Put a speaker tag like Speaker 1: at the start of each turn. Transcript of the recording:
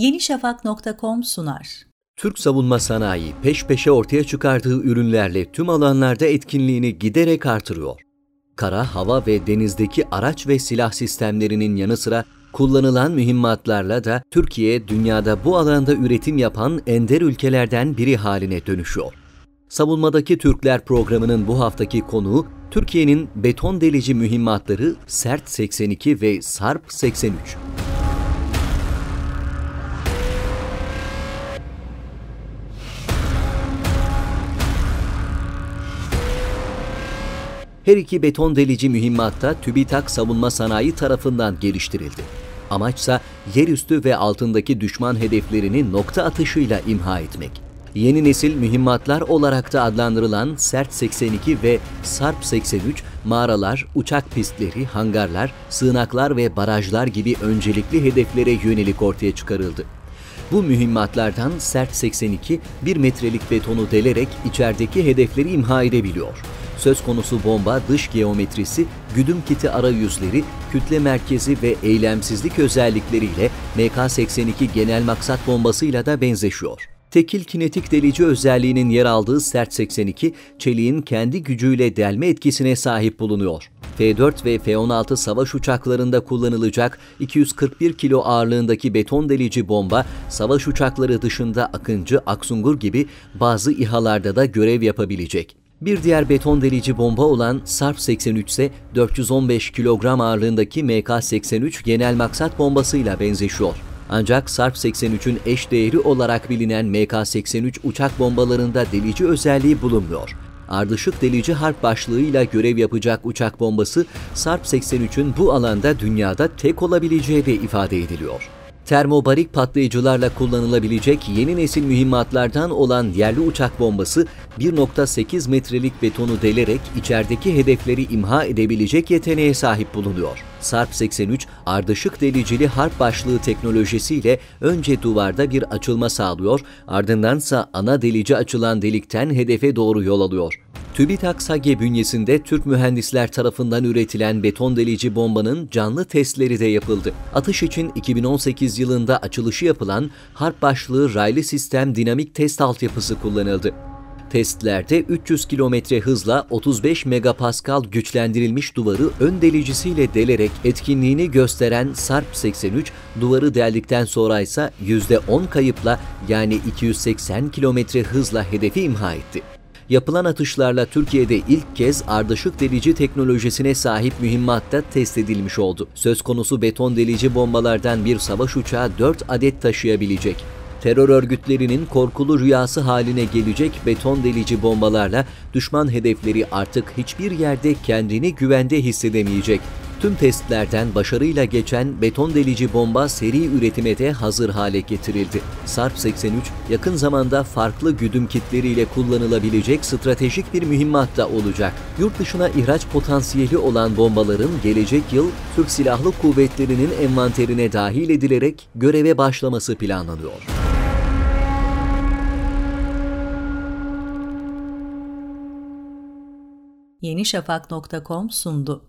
Speaker 1: yenişafak.com sunar.
Speaker 2: Türk savunma sanayi peş peşe ortaya çıkardığı ürünlerle tüm alanlarda etkinliğini giderek artırıyor. Kara, hava ve denizdeki araç ve silah sistemlerinin yanı sıra kullanılan mühimmatlarla da Türkiye dünyada bu alanda üretim yapan ender ülkelerden biri haline dönüşüyor. Savunmadaki Türkler programının bu haftaki konuğu Türkiye'nin beton delici mühimmatları Sert 82 ve Sarp 83. Her iki beton delici mühimmatta TÜBİTAK Savunma Sanayi tarafından geliştirildi. Amaçsa yerüstü ve altındaki düşman hedeflerini nokta atışıyla imha etmek. Yeni nesil mühimmatlar olarak da adlandırılan Sert 82 ve Sarp 83 mağaralar, uçak pistleri, hangarlar, sığınaklar ve barajlar gibi öncelikli hedeflere yönelik ortaya çıkarıldı. Bu mühimmatlardan Sert 82 1 metrelik betonu delerek içerideki hedefleri imha edebiliyor. Söz konusu bomba dış geometrisi, güdüm kiti arayüzleri, kütle merkezi ve eylemsizlik özellikleriyle MK-82 genel maksat bombasıyla da benzeşiyor. Tekil kinetik delici özelliğinin yer aldığı Sert 82, çeliğin kendi gücüyle delme etkisine sahip bulunuyor. F-4 ve F-16 savaş uçaklarında kullanılacak 241 kilo ağırlığındaki beton delici bomba, savaş uçakları dışında Akıncı, Aksungur gibi bazı İHA'larda da görev yapabilecek. Bir diğer beton delici bomba olan Sarp 83 ise 415 kilogram ağırlığındaki MK-83 genel maksat bombasıyla benzeşiyor. Ancak Sarp 83'ün eş değeri olarak bilinen MK-83 uçak bombalarında delici özelliği bulunmuyor. Ardışık delici harp başlığıyla görev yapacak uçak bombası Sarp 83'ün bu alanda dünyada tek olabileceği de ifade ediliyor termobarik patlayıcılarla kullanılabilecek yeni nesil mühimmatlardan olan yerli uçak bombası 1.8 metrelik betonu delerek içerideki hedefleri imha edebilecek yeteneğe sahip bulunuyor. Sarp 83 ardışık delicili harp başlığı teknolojisiyle önce duvarda bir açılma sağlıyor, ardındansa ana delici açılan delikten hedefe doğru yol alıyor. TÜBİTAK SAGE bünyesinde Türk mühendisler tarafından üretilen beton delici bombanın canlı testleri de yapıldı. Atış için 2018 yılında açılışı yapılan harp başlığı raylı sistem dinamik test altyapısı kullanıldı. Testlerde 300 km hızla 35 megapascal güçlendirilmiş duvarı ön delicisiyle delerek etkinliğini gösteren Sarp 83 duvarı deldikten sonra ise %10 kayıpla yani 280 km hızla hedefi imha etti yapılan atışlarla Türkiye'de ilk kez ardışık delici teknolojisine sahip mühimmatta test edilmiş oldu. Söz konusu beton delici bombalardan bir savaş uçağı 4 adet taşıyabilecek. Terör örgütlerinin korkulu rüyası haline gelecek beton delici bombalarla düşman hedefleri artık hiçbir yerde kendini güvende hissedemeyecek. Tüm testlerden başarıyla geçen beton delici bomba seri üretime de hazır hale getirildi. Sarp 83 yakın zamanda farklı güdüm kitleriyle kullanılabilecek stratejik bir mühimmat da olacak. Yurt dışına ihraç potansiyeli olan bombaların gelecek yıl Türk Silahlı Kuvvetleri'nin envanterine dahil edilerek göreve başlaması planlanıyor.
Speaker 1: yenişafak.com sundu.